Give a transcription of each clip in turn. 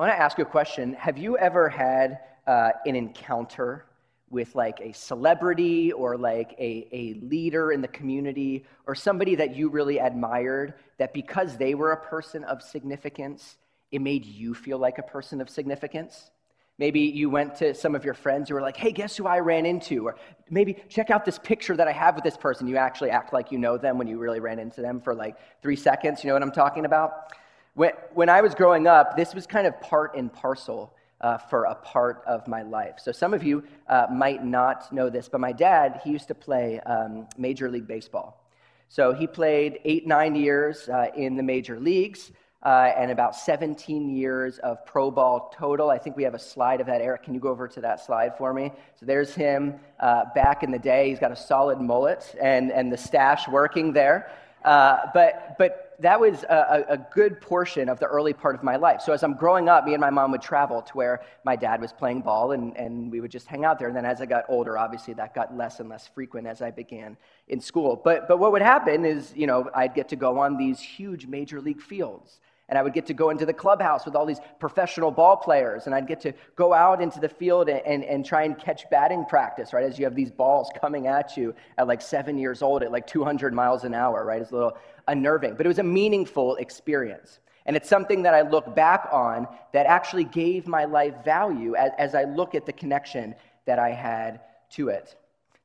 I want to ask you a question. Have you ever had uh, an encounter with like a celebrity or like a, a leader in the community or somebody that you really admired that because they were a person of significance, it made you feel like a person of significance? Maybe you went to some of your friends who were like, hey, guess who I ran into? Or maybe check out this picture that I have with this person. You actually act like you know them when you really ran into them for like three seconds. You know what I'm talking about? When, when I was growing up, this was kind of part and parcel uh, for a part of my life. So some of you uh, might not know this, but my dad, he used to play um, Major League Baseball. So he played eight, nine years uh, in the major leagues uh, and about 17 years of pro ball total. I think we have a slide of that. Eric, can you go over to that slide for me? So there's him uh, back in the day. He's got a solid mullet and, and the stash working there. Uh, but, but that was a, a, good portion of the early part of my life. So as I'm growing up, me and my mom would travel to where my dad was playing ball, and, and we would just hang out there. And then as I got older, obviously that got less and less frequent as I began in school. But, but what would happen is, you know, I'd get to go on these huge major league fields and I would get to go into the clubhouse with all these professional ball players, and I'd get to go out into the field and, and, and, try and catch batting practice, right? As you have these balls coming at you at like seven years old at like 200 miles an hour, right? It's a little unnerving, but it was a meaningful experience. And it's something that I look back on that actually gave my life value as, as I look at the connection that I had to it.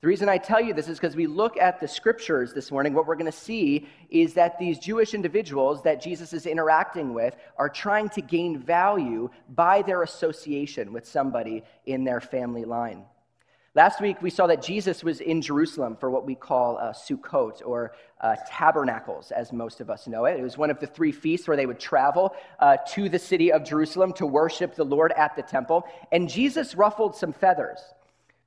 The reason I tell you this is because we look at the scriptures this morning. What we're going to see is that these Jewish individuals that Jesus is interacting with are trying to gain value by their association with somebody in their family line. Last week, we saw that Jesus was in Jerusalem for what we call Sukkot, or uh, tabernacles, as most of us know it. It was one of the three feasts where they would travel uh, to the city of Jerusalem to worship the Lord at the temple. And Jesus ruffled some feathers.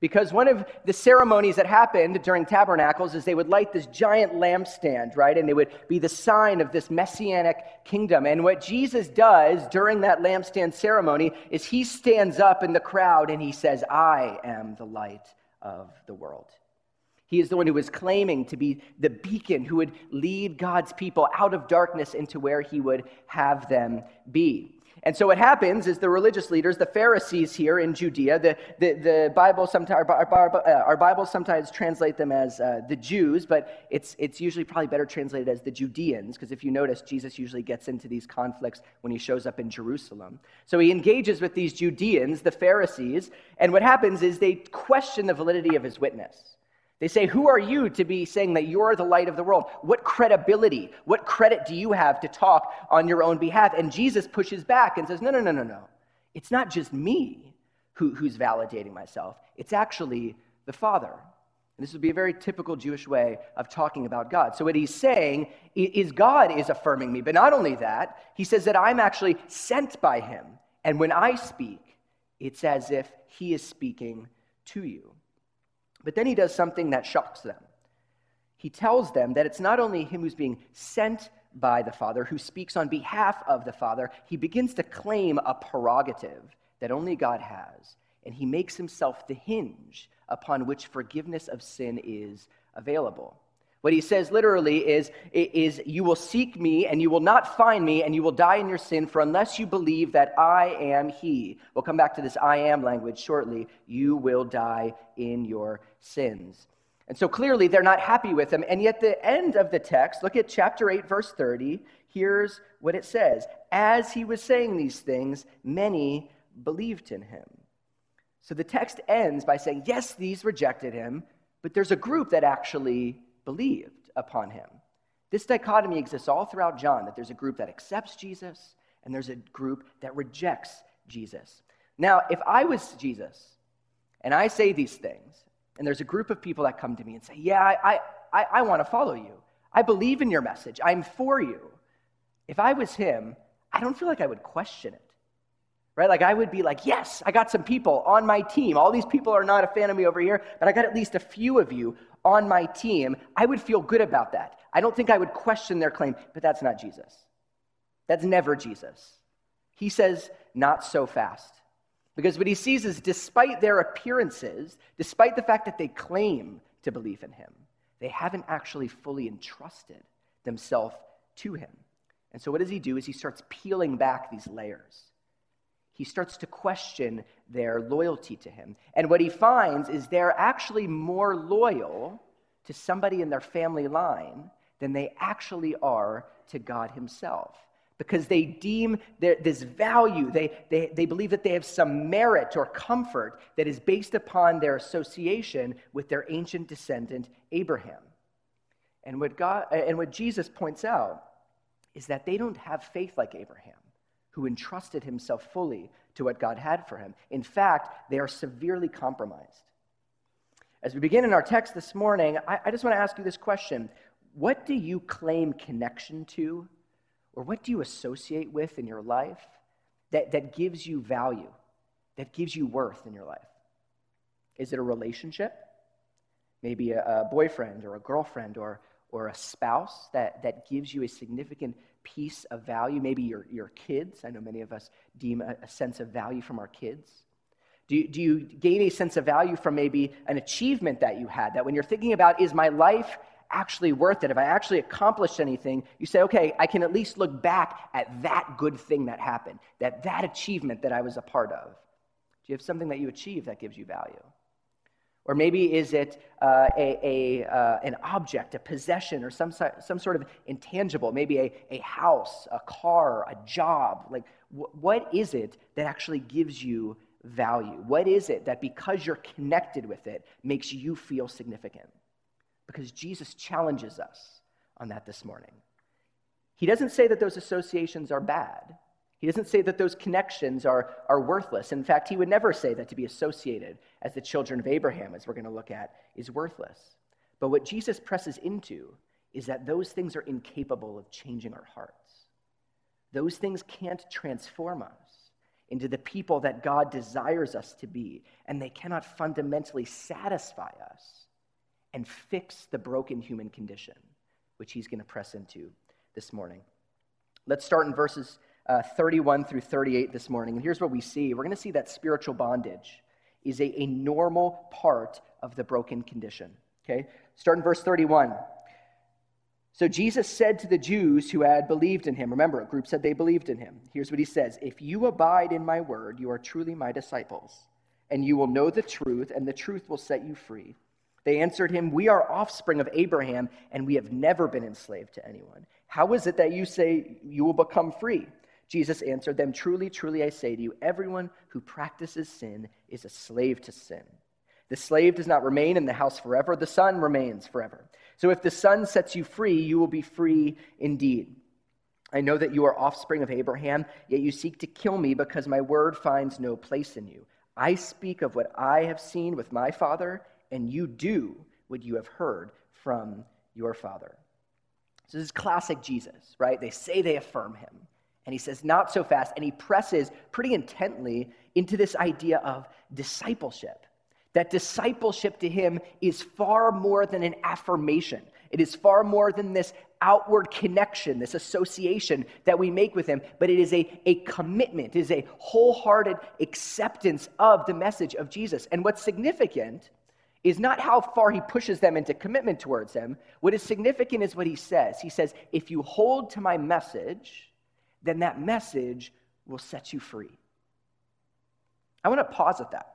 Because one of the ceremonies that happened during tabernacles is they would light this giant lampstand, right? And it would be the sign of this messianic kingdom. And what Jesus does during that lampstand ceremony is he stands up in the crowd and he says, I am the light of the world. He is the one who is claiming to be the beacon who would lead God's people out of darkness into where he would have them be. And so what happens is the religious leaders, the Pharisees here in Judea, the, the, the Bible sometimes, our, our, our Bibles sometimes translate them as uh, the Jews, but it's, it's usually probably better translated as the Judeans, because if you notice, Jesus usually gets into these conflicts when he shows up in Jerusalem. So he engages with these Judeans, the Pharisees, and what happens is they question the validity of his witness. They say, Who are you to be saying that you're the light of the world? What credibility, what credit do you have to talk on your own behalf? And Jesus pushes back and says, No, no, no, no, no. It's not just me who, who's validating myself, it's actually the Father. And this would be a very typical Jewish way of talking about God. So, what he's saying is God is affirming me. But not only that, he says that I'm actually sent by him. And when I speak, it's as if he is speaking to you. But then he does something that shocks them. He tells them that it's not only him who's being sent by the Father, who speaks on behalf of the Father, he begins to claim a prerogative that only God has. And he makes himself the hinge upon which forgiveness of sin is available. What he says literally is, is, You will seek me, and you will not find me, and you will die in your sin, for unless you believe that I am he, we'll come back to this I am language shortly, you will die in your sins. And so clearly they're not happy with him. And yet, the end of the text, look at chapter 8, verse 30. Here's what it says As he was saying these things, many believed in him. So the text ends by saying, Yes, these rejected him, but there's a group that actually believed upon him. This dichotomy exists all throughout John that there's a group that accepts Jesus and there's a group that rejects Jesus. Now, if I was Jesus and I say these things, and there's a group of people that come to me and say, Yeah, I, I, I want to follow you. I believe in your message. I'm for you. If I was him, I don't feel like I would question it. Right? Like I would be like, yes, I got some people on my team. All these people are not a fan of me over here, but I got at least a few of you on my team, I would feel good about that. I don't think I would question their claim, but that's not Jesus. That's never Jesus. He says, not so fast. Because what he sees is despite their appearances, despite the fact that they claim to believe in him, they haven't actually fully entrusted themselves to him. And so what does he do is he starts peeling back these layers. He starts to question their loyalty to him. And what he finds is they're actually more loyal to somebody in their family line than they actually are to God himself. Because they deem this value, they, they, they believe that they have some merit or comfort that is based upon their association with their ancient descendant, Abraham. And what, God, and what Jesus points out is that they don't have faith like Abraham who entrusted himself fully to what God had for him. In fact, they are severely compromised. As we begin in our text this morning, I, I just want to ask you this question What do you claim connection to, or what do you associate with in your life that, that gives you value, that gives you worth in your life? Is it a relationship? Maybe a, a boyfriend or a girlfriend or, or a spouse that, that gives you a significant piece of value, maybe your, your kids. I know many of us deem a, a sense of value from our kids. Do you, do you gain a sense of value from maybe an achievement that you had? That when you're thinking about, is my life actually worth it? If I actually accomplished anything, you say, okay, I can at least look back at that good thing that happened, that that achievement that I was a part of. Do you have something that you achieve that gives you value? Or maybe is it uh, a, a uh, an object, a possession, or some, some sort of intangible, maybe a, a house, a car, a job? Like, wh- what is it that actually gives you value? What is it that because you're connected with it makes you feel significant? Because Jesus challenges us on that this morning. He doesn't say that those associations are bad. He doesn't say that those connections are, are worthless. In fact, he would never say that to be associated as the children of Abraham, as we're going to look at, is worthless. But what Jesus presses into is that those things are incapable of changing our hearts. Those things can't transform us into the people that God desires us to be, and they cannot fundamentally satisfy us and fix the broken human condition, which he's going to press into this morning. Let's start in verses uh, 31 through 38 this morning. And here's what we see we're going to see that spiritual bondage is a, a normal part of the broken condition. Okay? Start in verse 31. So Jesus said to the Jews who had believed in him, remember, a group said they believed in him. Here's what he says If you abide in my word, you are truly my disciples, and you will know the truth, and the truth will set you free. They answered him, We are offspring of Abraham, and we have never been enslaved to anyone. How is it that you say you will become free? Jesus answered them, Truly, truly, I say to you, everyone who practices sin is a slave to sin. The slave does not remain in the house forever, the son remains forever. So if the son sets you free, you will be free indeed. I know that you are offspring of Abraham, yet you seek to kill me because my word finds no place in you. I speak of what I have seen with my father, and you do what you have heard from your father. So this is classic Jesus, right? They say they affirm him. And he says, not so fast. And he presses pretty intently into this idea of discipleship. That discipleship to him is far more than an affirmation. It is far more than this outward connection, this association that we make with him, but it is a, a commitment, it is a wholehearted acceptance of the message of Jesus. And what's significant is not how far he pushes them into commitment towards him. What is significant is what he says. He says, If you hold to my message, then that message will set you free. I want to pause at that.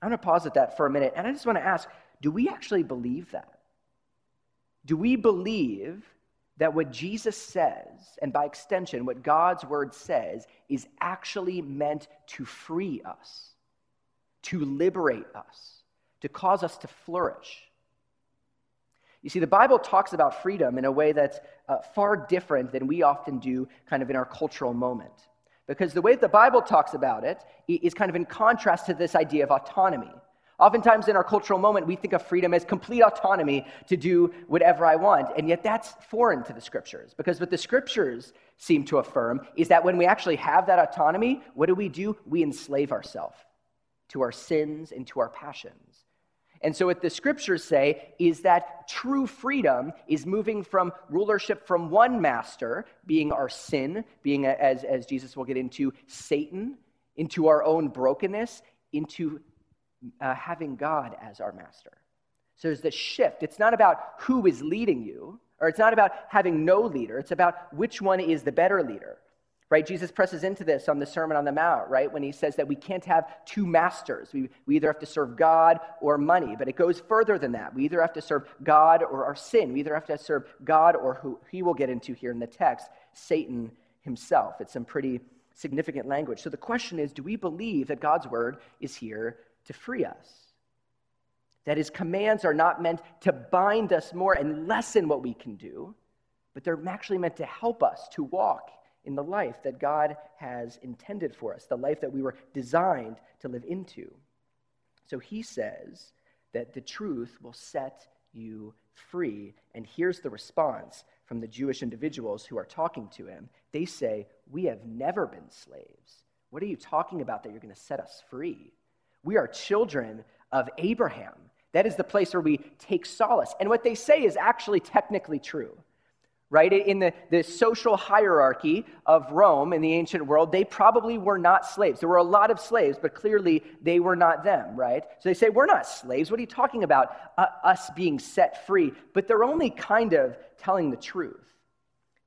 I want to pause at that for a minute. And I just want to ask do we actually believe that? Do we believe that what Jesus says, and by extension, what God's word says, is actually meant to free us, to liberate us, to cause us to flourish? You see, the Bible talks about freedom in a way that's uh, far different than we often do kind of in our cultural moment. Because the way the Bible talks about it is kind of in contrast to this idea of autonomy. Oftentimes in our cultural moment, we think of freedom as complete autonomy to do whatever I want. And yet that's foreign to the scriptures. Because what the scriptures seem to affirm is that when we actually have that autonomy, what do we do? We enslave ourselves to our sins and to our passions. And so, what the scriptures say is that true freedom is moving from rulership from one master, being our sin, being, as, as Jesus will get into, Satan, into our own brokenness, into uh, having God as our master. So, there's this shift. It's not about who is leading you, or it's not about having no leader, it's about which one is the better leader. Right? Jesus presses into this on the Sermon on the Mount, right? When he says that we can't have two masters. We, we either have to serve God or money. But it goes further than that. We either have to serve God or our sin. We either have to serve God or who he will get into here in the text, Satan himself. It's some pretty significant language. So the question is do we believe that God's word is here to free us? That his commands are not meant to bind us more and lessen what we can do, but they're actually meant to help us to walk in the life that God has intended for us, the life that we were designed to live into. So he says that the truth will set you free. And here's the response from the Jewish individuals who are talking to him. They say, We have never been slaves. What are you talking about that you're going to set us free? We are children of Abraham. That is the place where we take solace. And what they say is actually technically true right? In the, the social hierarchy of Rome in the ancient world, they probably were not slaves. There were a lot of slaves, but clearly they were not them, right? So they say, We're not slaves. What are you talking about? Uh, us being set free. But they're only kind of telling the truth.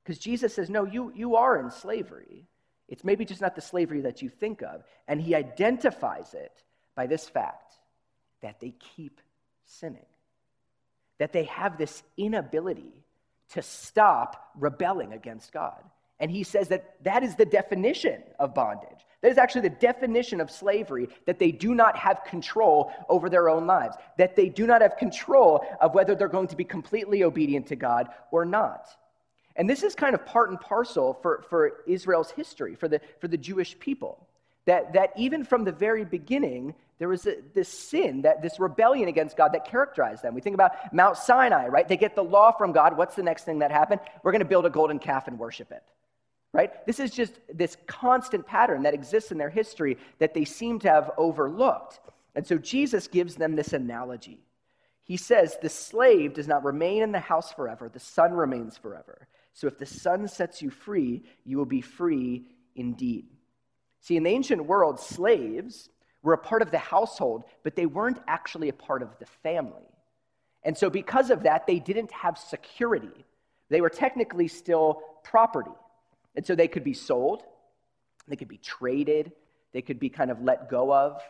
Because Jesus says, No, you, you are in slavery. It's maybe just not the slavery that you think of. And he identifies it by this fact that they keep sinning, that they have this inability to stop rebelling against God. And he says that that is the definition of bondage. That is actually the definition of slavery that they do not have control over their own lives, that they do not have control of whether they're going to be completely obedient to God or not. And this is kind of part and parcel for, for Israel's history, for the, for the Jewish people. That, that even from the very beginning, there was a, this sin, that this rebellion against God that characterized them. We think about Mount Sinai, right? They get the law from God. What's the next thing that happened? We're going to build a golden calf and worship it. Right? This is just this constant pattern that exists in their history that they seem to have overlooked. And so Jesus gives them this analogy. He says, The slave does not remain in the house forever, the son remains forever. So if the son sets you free, you will be free indeed. See, in the ancient world, slaves were a part of the household, but they weren't actually a part of the family. And so, because of that, they didn't have security. They were technically still property. And so, they could be sold, they could be traded, they could be kind of let go of,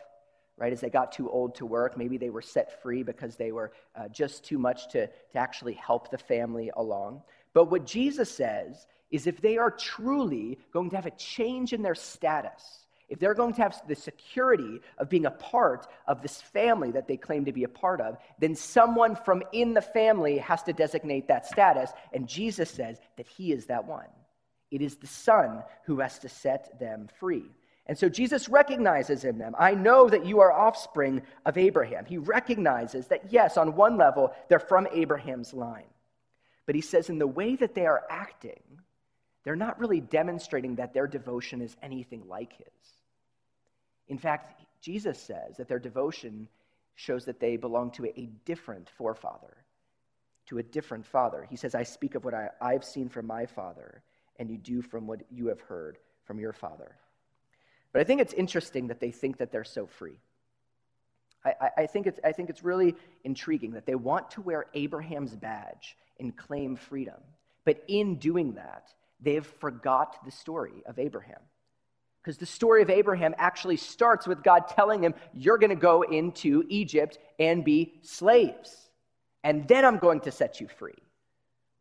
right? As they got too old to work, maybe they were set free because they were uh, just too much to, to actually help the family along. But what Jesus says is if they are truly going to have a change in their status, if they're going to have the security of being a part of this family that they claim to be a part of, then someone from in the family has to designate that status. And Jesus says that he is that one. It is the Son who has to set them free. And so Jesus recognizes in them, I know that you are offspring of Abraham. He recognizes that, yes, on one level, they're from Abraham's line. But he says, in the way that they are acting, they're not really demonstrating that their devotion is anything like his. In fact, Jesus says that their devotion shows that they belong to a different forefather, to a different father. He says, I speak of what I, I've seen from my father, and you do from what you have heard from your father. But I think it's interesting that they think that they're so free. I, I, think it's, I think it's really intriguing that they want to wear Abraham's badge and claim freedom. But in doing that, they've forgot the story of Abraham. Because the story of Abraham actually starts with God telling him, You're going to go into Egypt and be slaves. And then I'm going to set you free.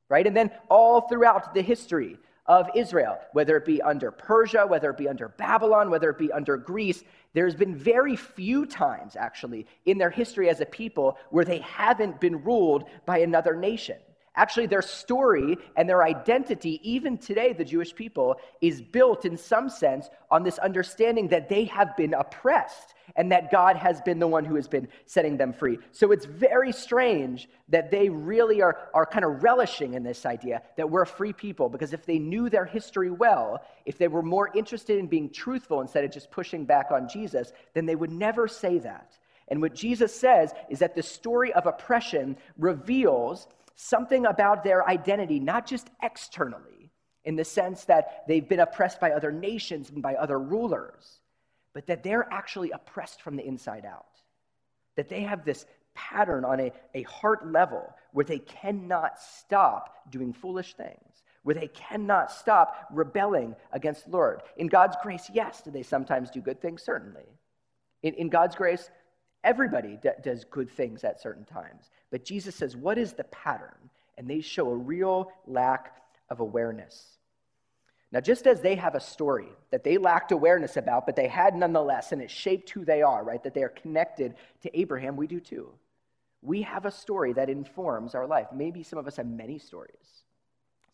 Right? And then all throughout the history of Israel, whether it be under Persia, whether it be under Babylon, whether it be under Greece, there's been very few times, actually, in their history as a people where they haven't been ruled by another nation. Actually, their story and their identity, even today, the Jewish people, is built in some sense on this understanding that they have been oppressed and that God has been the one who has been setting them free. So it's very strange that they really are, are kind of relishing in this idea that we're a free people because if they knew their history well, if they were more interested in being truthful instead of just pushing back on Jesus, then they would never say that. And what Jesus says is that the story of oppression reveals something about their identity, not just externally, in the sense that they've been oppressed by other nations and by other rulers, but that they're actually oppressed from the inside out. That they have this pattern on a, a heart level where they cannot stop doing foolish things, where they cannot stop rebelling against the Lord. In God's grace, yes, do they sometimes do good things? Certainly. In, in God's grace, everybody d- does good things at certain times. But Jesus says, what is the pattern? And they show a real lack of awareness. Now, just as they have a story that they lacked awareness about, but they had nonetheless, and it shaped who they are, right? That they are connected to Abraham, we do too. We have a story that informs our life. Maybe some of us have many stories.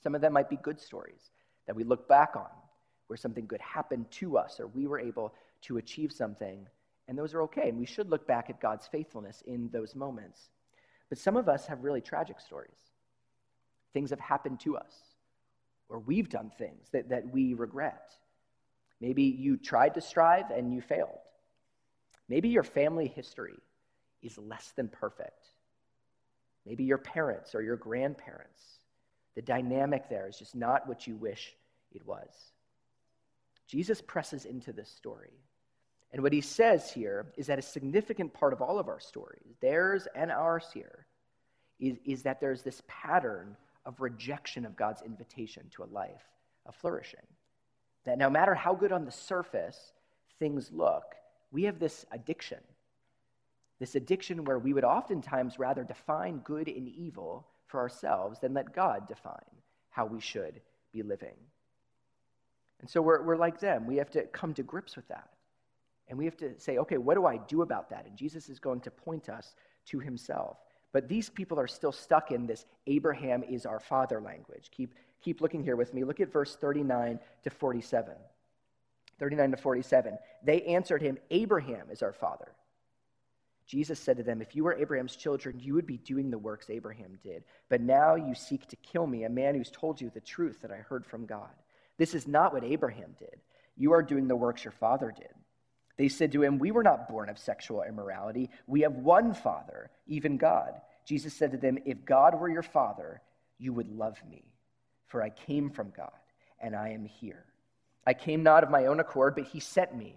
Some of them might be good stories that we look back on, where something good happened to us, or we were able to achieve something, and those are okay. And we should look back at God's faithfulness in those moments. But some of us have really tragic stories. Things have happened to us or we've done things that, that we regret. Maybe you tried to strive and you failed. Maybe your family history is less than perfect. Maybe your parents or your grandparents, the dynamic there is just not what you wish it was. Jesus presses into this story. And what he says here is that a significant part of all of our stories, theirs and ours here, is, is that there's this pattern of rejection of God's invitation to a life of flourishing. That no matter how good on the surface things look, we have this addiction. This addiction where we would oftentimes rather define good and evil for ourselves than let God define how we should be living. And so we're, we're like them. We have to come to grips with that. And we have to say, okay, what do I do about that? And Jesus is going to point us to himself. But these people are still stuck in this Abraham is our father language. Keep, keep looking here with me. Look at verse 39 to 47. 39 to 47. They answered him, Abraham is our father. Jesus said to them, If you were Abraham's children, you would be doing the works Abraham did. But now you seek to kill me, a man who's told you the truth that I heard from God. This is not what Abraham did. You are doing the works your father did. They said to him, We were not born of sexual immorality. We have one Father, even God. Jesus said to them, If God were your Father, you would love me, for I came from God, and I am here. I came not of my own accord, but he sent me.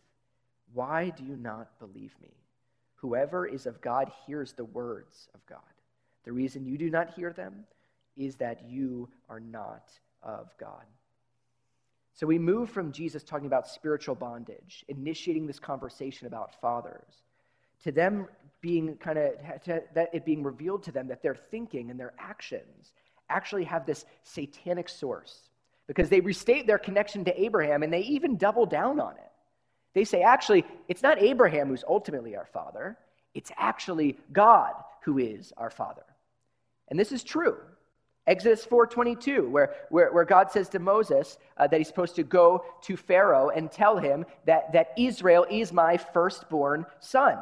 why do you not believe me? Whoever is of God hears the words of God. The reason you do not hear them is that you are not of God. So we move from Jesus talking about spiritual bondage, initiating this conversation about fathers, to them being kind of, that it being revealed to them that their thinking and their actions actually have this satanic source because they restate their connection to Abraham and they even double down on it. They say, actually, it's not Abraham who's ultimately our father, it's actually God who is our father. And this is true. Exodus 4:22, where, where, where God says to Moses uh, that he's supposed to go to Pharaoh and tell him that, that Israel is my firstborn son.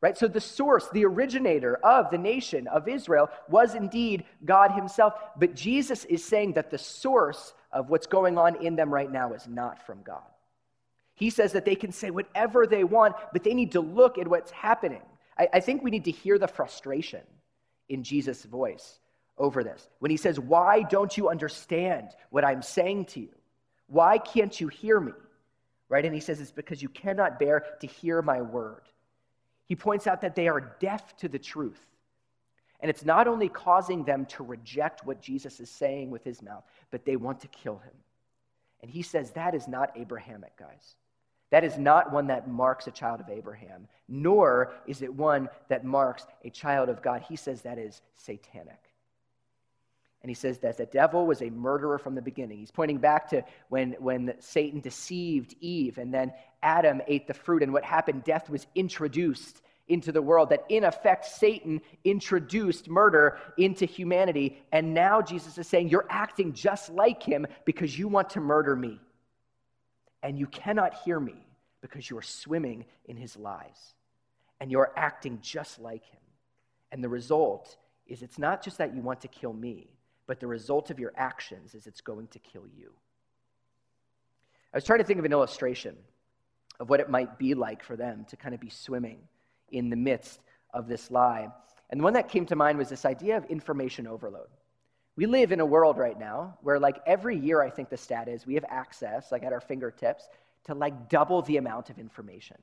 Right? So the source, the originator of the nation of Israel was indeed God himself. But Jesus is saying that the source of what's going on in them right now is not from God. He says that they can say whatever they want, but they need to look at what's happening. I, I think we need to hear the frustration in Jesus' voice over this. When he says, Why don't you understand what I'm saying to you? Why can't you hear me? Right? And he says, It's because you cannot bear to hear my word. He points out that they are deaf to the truth. And it's not only causing them to reject what Jesus is saying with his mouth, but they want to kill him. And he says that is not Abrahamic, guys. That is not one that marks a child of Abraham, nor is it one that marks a child of God. He says that is satanic. And he says that the devil was a murderer from the beginning. He's pointing back to when, when Satan deceived Eve and then Adam ate the fruit. And what happened? Death was introduced into the world. That in effect, Satan introduced murder into humanity. And now Jesus is saying, You're acting just like him because you want to murder me and you cannot hear me because you are swimming in his lies and you're acting just like him. And the result is it's not just that you want to kill me, but the result of your actions is it's going to kill you. I was trying to think of an illustration of what it might be like for them to kind of be swimming in the midst of this lie. And the one that came to mind was this idea of information overload. We live in a world right now where, like, every year, I think the stat is we have access, like at our fingertips, to like double the amount of information.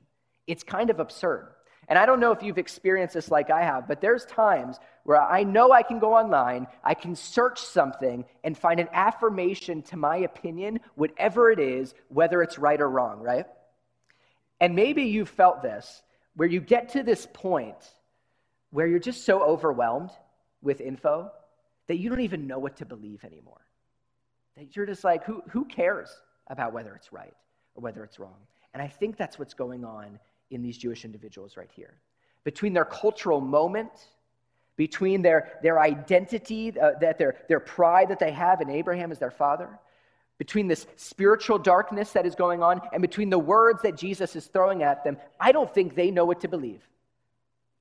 It's kind of absurd. And I don't know if you've experienced this like I have, but there's times where I know I can go online, I can search something and find an affirmation to my opinion, whatever it is, whether it's right or wrong, right? And maybe you've felt this, where you get to this point where you're just so overwhelmed with info that you don't even know what to believe anymore. That you're just like, who, who cares about whether it's right or whether it's wrong? And I think that's what's going on in these Jewish individuals right here. Between their cultural moment, between their, their identity, uh, that their, their pride that they have in Abraham as their father, between this spiritual darkness that is going on, and between the words that Jesus is throwing at them, I don't think they know what to believe.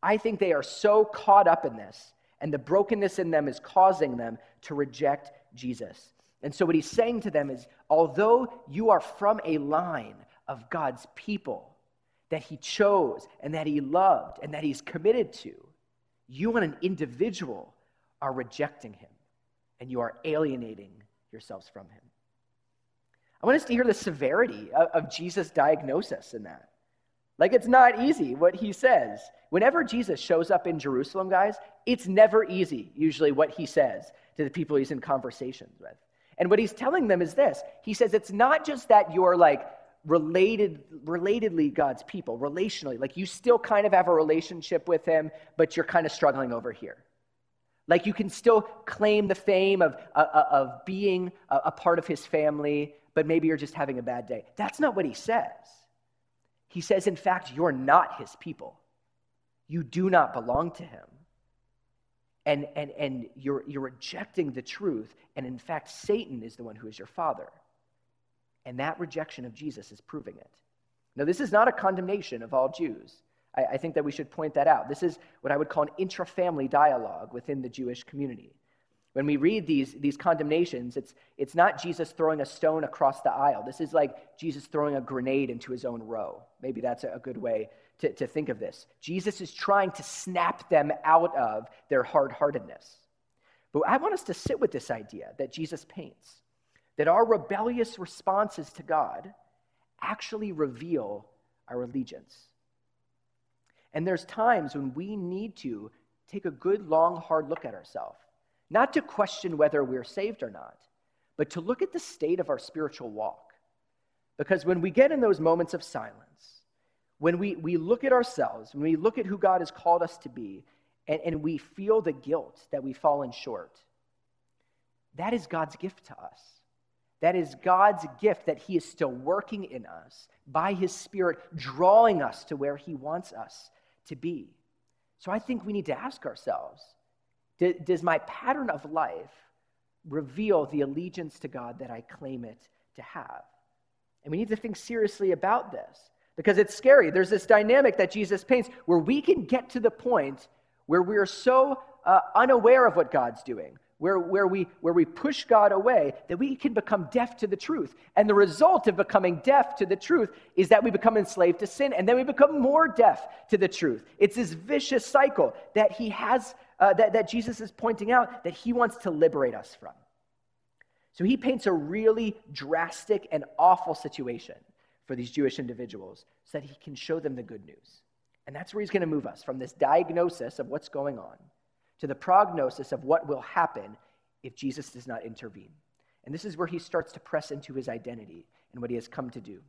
I think they are so caught up in this, and the brokenness in them is causing them to reject Jesus. And so, what he's saying to them is although you are from a line of God's people that he chose and that he loved and that he's committed to, you and an individual are rejecting him and you are alienating yourselves from him. I want us to hear the severity of, Jesus' diagnosis in that. Like, it's not easy what he says. Whenever Jesus shows up in Jerusalem, guys, it's never easy, usually, what he says to the people he's in conversations with. And what he's telling them is this He says, it's not just that you're like related, relatedly God's people, relationally. Like, you still kind of have a relationship with him, but you're kind of struggling over here. Like, you can still claim the fame of, uh, uh of being a, a part of his family, but maybe you're just having a bad day. That's not what he says. He says, in fact, you're not his people. You do not belong to him. And, and, and you're, you're rejecting the truth. And in fact, Satan is the one who is your father. And that rejection of Jesus is proving it. Now, this is not a condemnation of all Jews. I, I think that we should point that out. This is what I would call an intra-family dialogue within the Jewish community. When we read these, these condemnations, it's, it's not Jesus throwing a stone across the aisle. This is like Jesus throwing a grenade into his own row. Maybe that's a good way to, to think of this. Jesus is trying to snap them out of their hard heartedness. But I want us to sit with this idea that Jesus paints that our rebellious responses to God actually reveal our allegiance. And there's times when we need to take a good, long, hard look at ourselves not to question whether we're saved or not, but to look at the state of our spiritual walk. Because when we get in those moments of silence, when we, we look at ourselves, when we look at who God has called us to be, and, and we feel the guilt that we've fallen short, that is God's gift to us. That is God's gift that He is still working in us by His Spirit, drawing us to where He wants us to be. So I think we need to ask ourselves does my pattern of life reveal the allegiance to God that I claim it to have? And we need to think seriously about this because it's scary. There's this dynamic that Jesus paints where we can get to the point where we are so uh, unaware of what God's doing, where, where, we, where we push God away, that we can become deaf to the truth. And the result of becoming deaf to the truth is that we become enslaved to sin, and then we become more deaf to the truth. It's this vicious cycle that He has uh, that, that Jesus is pointing out that he wants to liberate us from. So he paints a really drastic and awful situation for these Jewish individuals so that he can show them the good news. And that's where he's going to move us from this diagnosis of what's going on to the prognosis of what will happen if Jesus does not intervene. And this is where he starts to press into his identity and what he has come to do.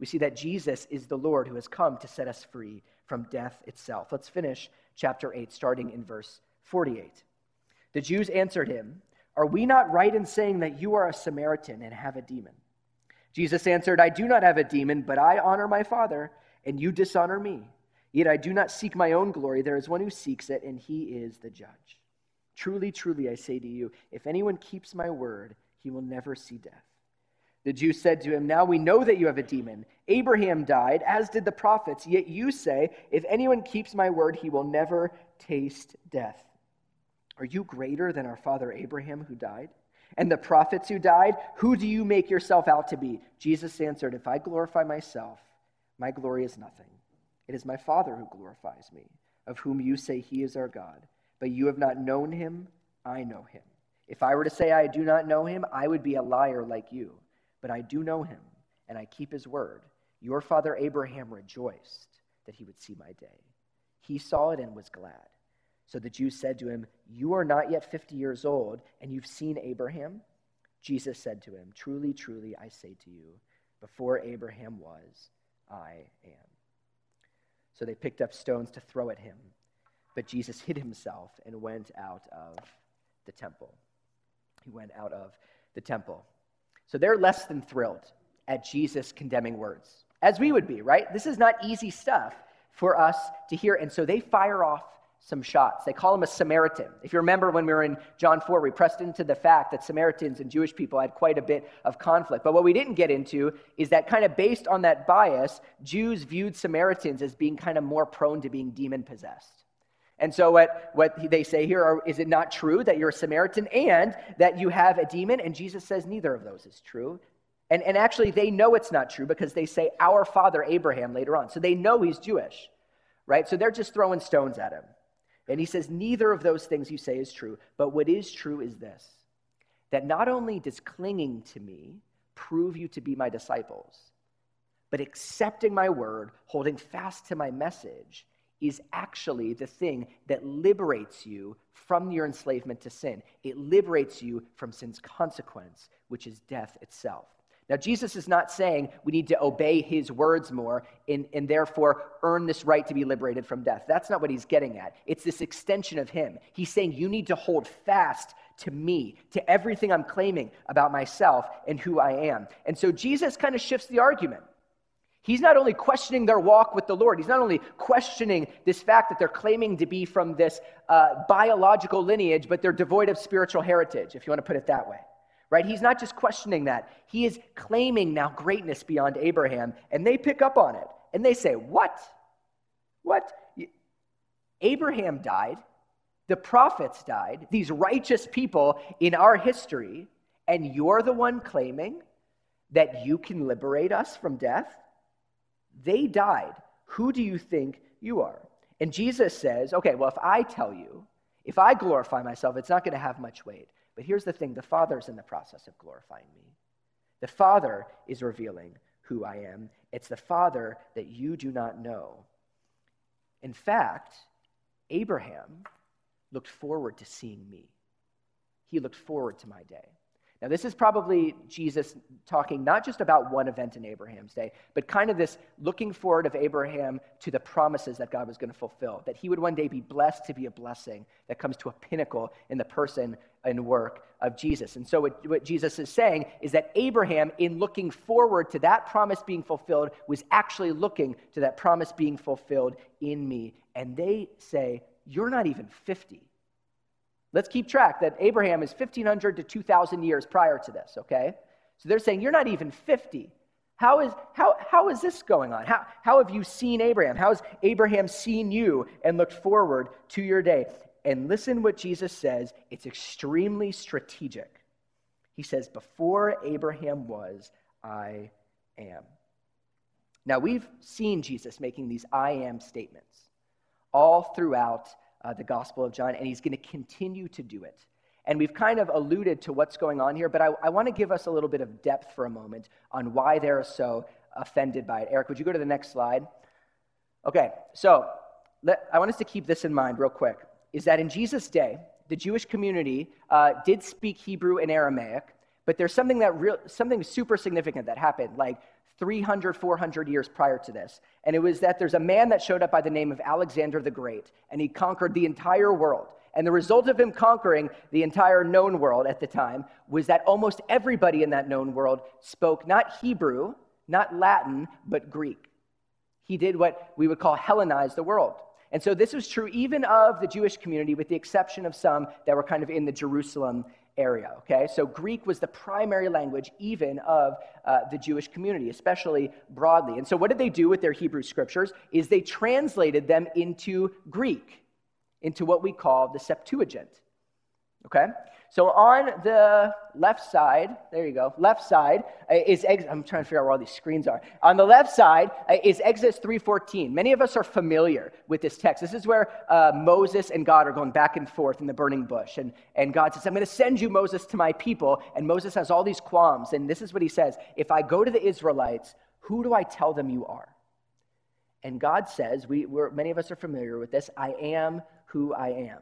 We see that Jesus is the Lord who has come to set us free from death itself. Let's finish chapter 8, starting in verse 48. The Jews answered him, Are we not right in saying that you are a Samaritan and have a demon? Jesus answered, I do not have a demon, but I honor my Father, and you dishonor me. Yet I do not seek my own glory. There is one who seeks it, and he is the judge. Truly, truly, I say to you, if anyone keeps my word, he will never see death. The Jews said to him, Now we know that you have a demon. Abraham died, as did the prophets, yet you say, If anyone keeps my word, he will never taste death. Are you greater than our father Abraham who died? And the prophets who died, who do you make yourself out to be? Jesus answered, If I glorify myself, my glory is nothing. It is my Father who glorifies me, of whom you say he is our God. But you have not known him, I know him. If I were to say I do not know him, I would be a liar like you. But I do know him, and I keep his word. Your father Abraham rejoiced that he would see my day. He saw it and was glad. So the Jews said to him, You are not yet 50 years old, and you've seen Abraham? Jesus said to him, Truly, truly, I say to you, before Abraham was, I am. So they picked up stones to throw at him, but Jesus hid himself and went out of the temple. He went out of the temple. So they're less than thrilled at Jesus condemning words, as we would be, right? This is not easy stuff for us to hear. And so they fire off some shots. They call him a Samaritan. If you remember when we were in John 4, we pressed into the fact that Samaritans and Jewish people had quite a bit of conflict. But what we didn't get into is that, kind of based on that bias, Jews viewed Samaritans as being kind of more prone to being demon possessed. And so, what, what they say here are, is it not true that you're a Samaritan and that you have a demon? And Jesus says neither of those is true. And, and actually, they know it's not true because they say, Our father Abraham later on. So they know he's Jewish, right? So they're just throwing stones at him. And he says, Neither of those things you say is true, but what is true is this that not only does clinging to me prove you to be my disciples, but accepting my word, holding fast to my message, is actually the thing that liberates you from your enslavement to sin. It liberates you from sin's consequence, which is death itself. Now, Jesus is not saying we need to obey his words more and, and therefore earn this right to be liberated from death. That's not what he's getting at. It's this extension of him. He's saying you need to hold fast to me, to everything I'm claiming about myself and who I am. And so Jesus kind of shifts the argument. He's not only questioning their walk with the Lord, he's not only questioning this fact that they're claiming to be from this uh, biological lineage, but they're devoid of spiritual heritage, if you want to put it that way right? He's not just questioning that. He is claiming now greatness beyond Abraham, and they pick up on it. And they say, What? What? Abraham died. The prophets died. These righteous people in our history, and you're the one claiming that you can liberate us from death? They died. Who do you think you are? And Jesus says, okay, well, if I tell you, if I glorify myself, it's not going to have much weight. But here's the thing the Father's in the process of glorifying me. The Father is revealing who I am. It's the Father that you do not know. In fact, Abraham looked forward to seeing me, he looked forward to my day. Now, this is probably Jesus talking not just about one event in Abraham's day, but kind of this looking forward of Abraham to the promises that God was going to fulfill, that he would one day be blessed to be a blessing that comes to a pinnacle in the person and work of Jesus. And so, what, what Jesus is saying is that Abraham, in looking forward to that promise being fulfilled, was actually looking to that promise being fulfilled in me. And they say, You're not even 50. Let's keep track that Abraham is 1,500 to 2,000 years prior to this, okay? So they're saying, You're not even 50. How is, how, how is this going on? How, how have you seen Abraham? How has Abraham seen you and looked forward to your day? And listen what Jesus says. It's extremely strategic. He says, Before Abraham was, I am. Now, we've seen Jesus making these I am statements all throughout uh, the Gospel of John, and he's going to continue to do it. And we've kind of alluded to what's going on here, but I, I want to give us a little bit of depth for a moment on why they're so offended by it. Eric, would you go to the next slide? Okay, so let, I want us to keep this in mind real quick is that in Jesus' day, the Jewish community uh, did speak Hebrew and Aramaic, but there's something that real, something super significant that happened. Like 300, 400 years prior to this. And it was that there's a man that showed up by the name of Alexander the Great, and he conquered the entire world. And the result of him conquering the entire known world at the time was that almost everybody in that known world spoke not Hebrew, not Latin, but Greek. He did what we would call Hellenize the world. And so this was true even of the Jewish community, with the exception of some that were kind of in the Jerusalem area, okay? So Greek was the primary language even of uh, the Jewish community, especially broadly. And so what did they do with their Hebrew scriptures is they translated them into Greek, into what we call the Septuagint, okay? So on the left side, there you go, left side uh, is, I'm trying to figure out where all these screens are. On the left side uh, is Exodus 3.14. Many of us are familiar with this text. This is where uh, Moses and God are going back and forth in the burning bush. And, and God says, I'm going to send you, Moses, to my people. And Moses has all these qualms. And this is what he says If I go to the Israelites, who do I tell them you are? And God says, we, many of us are familiar with this, I am who I am.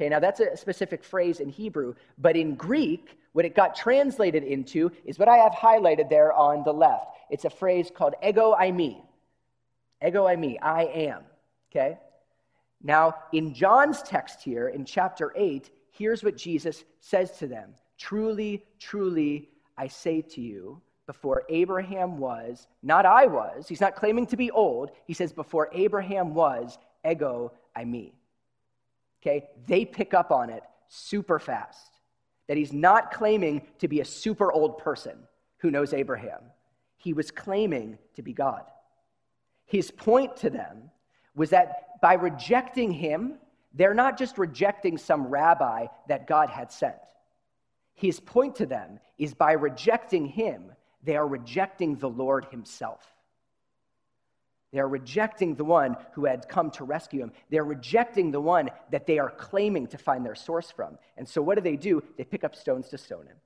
Okay, now that's a specific phrase in Hebrew, but in Greek, what it got translated into is what I have highlighted there on the left. It's a phrase called ego eimi. Ego eimi, I am. Okay? Now, in John's text here, in chapter 8, here's what Jesus says to them Truly, truly, I say to you, before Abraham was, not I was, he's not claiming to be old, he says, before Abraham was, ego eimi okay, they pick up on it super fast. That he's not claiming to be a super old person who knows Abraham. He was claiming to be God. His point to them was that by rejecting him, they're not just rejecting some rabbi that God had sent. His point to them is by rejecting him, they are rejecting the Lord himself. They are rejecting the one who had come to rescue him. They're rejecting the one that they are claiming to find their source from. And so, what do they do? They pick up stones to stone him.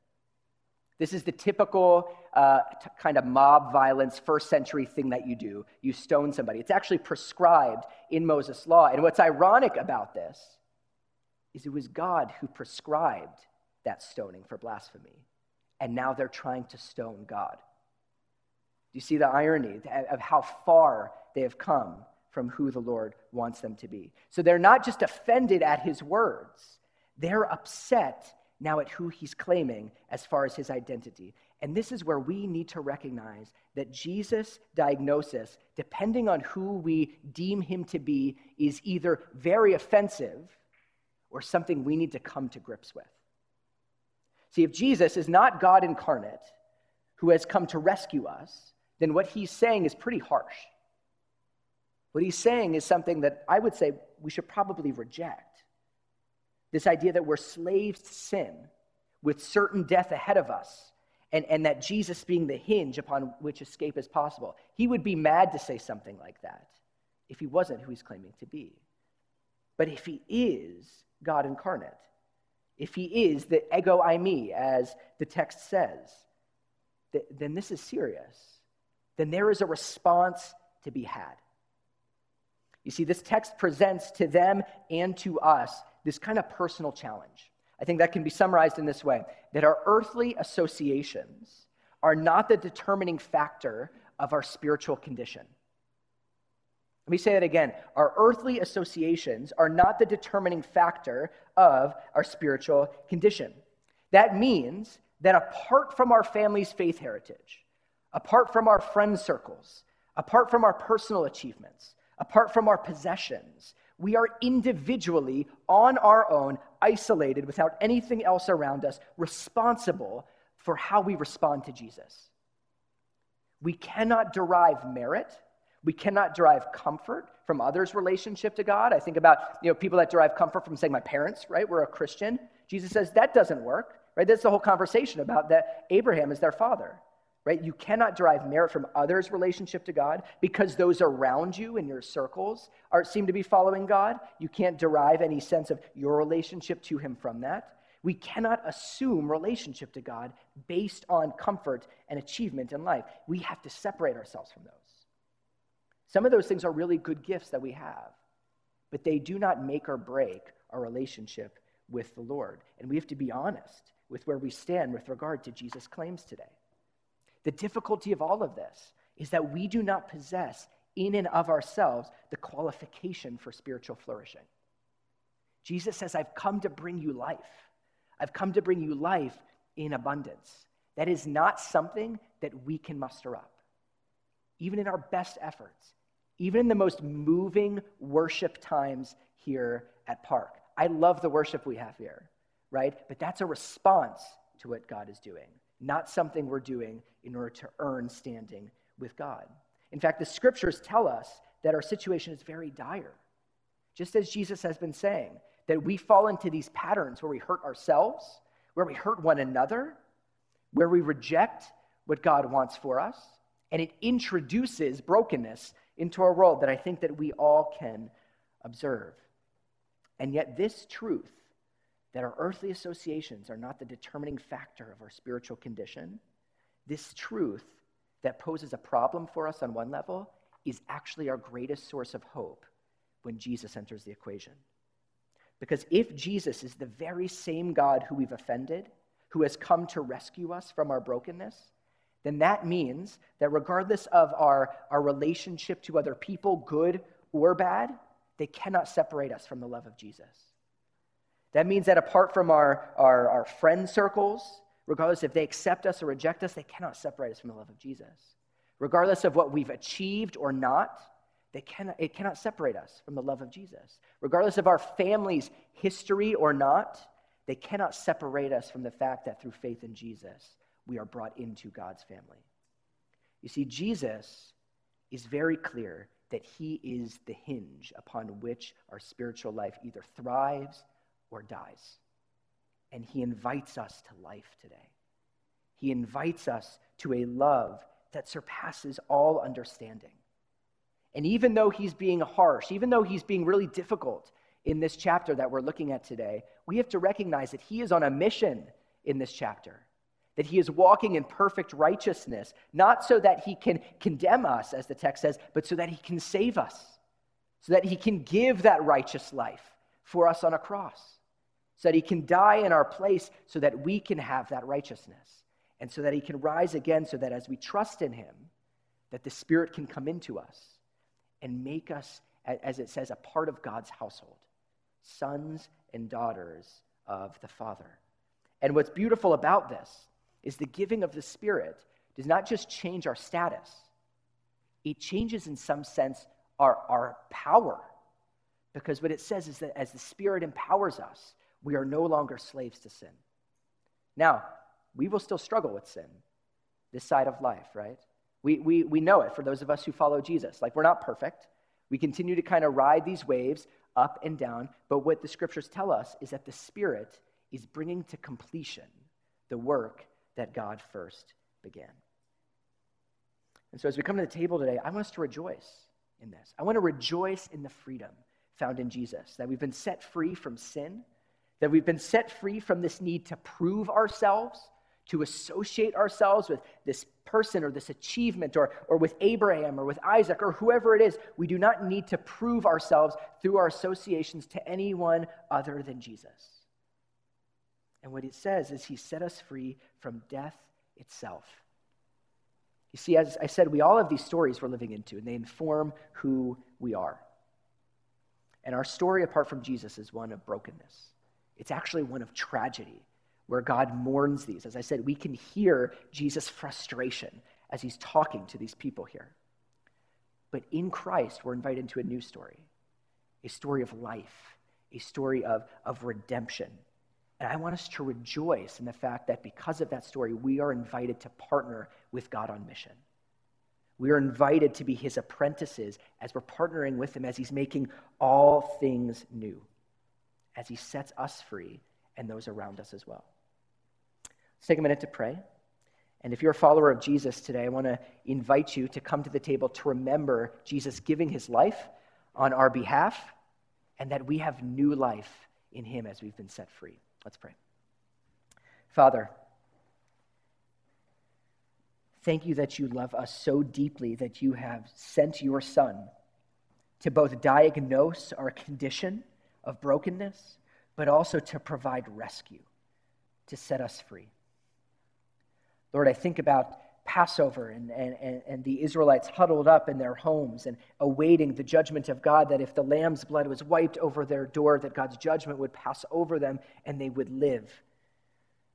This is the typical uh, t- kind of mob violence, first century thing that you do. You stone somebody. It's actually prescribed in Moses' law. And what's ironic about this is it was God who prescribed that stoning for blasphemy. And now they're trying to stone God. Do you see the irony of how far they have come from who the Lord wants them to be? So they're not just offended at his words, they're upset now at who he's claiming as far as his identity. And this is where we need to recognize that Jesus' diagnosis, depending on who we deem him to be, is either very offensive or something we need to come to grips with. See, if Jesus is not God incarnate who has come to rescue us, then what he's saying is pretty harsh. What he's saying is something that I would say we should probably reject. This idea that we're slaves to sin with certain death ahead of us, and, and that Jesus being the hinge upon which escape is possible. He would be mad to say something like that if he wasn't who he's claiming to be. But if he is God incarnate, if he is the ego eimi, as the text says, then this is serious then there is a response to be had. You see, this text presents to them and to us this kind of personal challenge. I think that can be summarized in this way that our earthly associations are not the determining factor of our spiritual condition. Let me say that again. Our earthly associations are not the determining factor of our spiritual condition. That means that apart from our family's faith heritage, apart from our friend circles, apart from our personal achievements, apart from our possessions, we are individually, on our own, isolated without anything else around us, responsible for how we respond to Jesus. We cannot derive merit. We cannot derive comfort from others' relationship to God. I think about you know, people that derive comfort from saying, My parents, right? We're a Christian. Jesus says that doesn't work, right? That's the whole conversation about that Abraham is their father right? You cannot derive merit from others' relationship to God because those around you in your circles are, seem to be following God. You can't derive any sense of your relationship to Him from that. We cannot assume relationship to God based on comfort and achievement in life. We have to separate ourselves from those. Some of those things are really good gifts that we have, but they do not make or break our relationship with the Lord. And we have to be honest with where we stand with regard to Jesus' claims today. The difficulty of all of this is that we do not possess in and of ourselves the qualification for spiritual flourishing. Jesus says, I've come to bring you life. I've come to bring you life in abundance. That is not something that we can muster up. Even in our best efforts, even in the most moving worship times here at Park. I love the worship we have here, right? But that's a response to what God is doing not something we're doing in order to earn standing with God. In fact, the scriptures tell us that our situation is very dire. Just as Jesus has been saying, that we fall into these patterns where we hurt ourselves, where we hurt one another, where we reject what God wants for us, and it introduces brokenness into our world that I think that we all can observe. And yet this truth that our earthly associations are not the determining factor of our spiritual condition, this truth that poses a problem for us on one level is actually our greatest source of hope when Jesus enters the equation. Because if Jesus is the very same God who we've offended, who has come to rescue us from our brokenness, then that means that regardless of our, our relationship to other people, good or bad, they cannot separate us from the love of Jesus. That means that apart from our, our, our friend circles, regardless if they accept us or reject us, they cannot separate us from the love of Jesus. Regardless of what we've achieved or not, they cannot, it cannot separate us from the love of Jesus. Regardless of our family's history or not, they cannot separate us from the fact that through faith in Jesus, we are brought into God's family. You see, Jesus is very clear that he is the hinge upon which our spiritual life either thrives or dies. And he invites us to life today. He invites us to a love that surpasses all understanding. And even though he's being harsh, even though he's being really difficult in this chapter that we're looking at today, we have to recognize that he is on a mission in this chapter. That he is walking in perfect righteousness, not so that he can condemn us, as the text says, but so that he can save us, so that he can give that righteous life for us on a cross so that he can die in our place so that we can have that righteousness and so that he can rise again so that as we trust in him that the spirit can come into us and make us as it says a part of god's household sons and daughters of the father. And what's beautiful about this is the giving of the spirit does not just change our status. It changes in some sense our, our power. Because what it says is that as the spirit empowers us we are no longer slaves to sin. Now, we will still struggle with sin this side of life, right? We, we, we know it for those of us who follow Jesus. Like, we're not perfect. We continue to kind of ride these waves up and down. But what the scriptures tell us is that the Spirit is bringing to completion the work that God first began. And so, as we come to the table today, I want us to rejoice in this. I want to rejoice in the freedom found in Jesus, that we've been set free from sin that we've been set free from this need to prove ourselves, to associate ourselves with this person or this achievement or, or with Abraham or with Isaac or whoever it is. We do not need to prove ourselves through our associations to anyone other than Jesus. And what it says is he set us free from death itself. You see, as I said, we all have these stories we're living into, and they inform who we are. And our story, apart from Jesus, is one of brokenness. It's actually one of tragedy where God mourns these. As I said, we can hear Jesus' frustration as he's talking to these people here. But in Christ, we're invited into a new story a story of life, a story of, of redemption. And I want us to rejoice in the fact that because of that story, we are invited to partner with God on mission. We are invited to be his apprentices as we're partnering with him as he's making all things new as he sets us free and those around us as well. Let's take a minute to pray. And if you're a follower of Jesus today, I want to invite you to come to the table to remember Jesus giving his life on our behalf and that we have new life in him as we've been set free. Let's pray. Father, thank you that you love us so deeply that you have sent your Son to both diagnose our condition of brokenness, but also to provide rescue, to set us free. Lord, I think about Passover and, and, and the Israelites huddled up in their homes and awaiting the judgment of God, that if the lamb's blood was wiped over their door, that God's judgment would pass over them and they would live.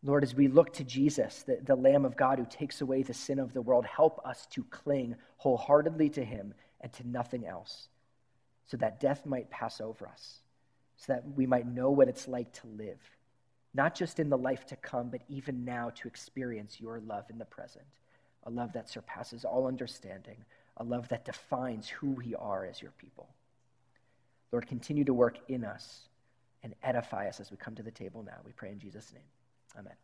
Lord, as we look to Jesus, the, the Lamb of God who takes away the sin of the world, help us to cling wholeheartedly to him and to nothing else, so that death might pass over us so that we might know what it's like to live, not just in the life to come, but even now to experience your love in the present, a love that surpasses all understanding, a love that defines who we are as your people. Lord, continue to work in us and edify us as we come to the table now. We pray in Jesus' name. Amen.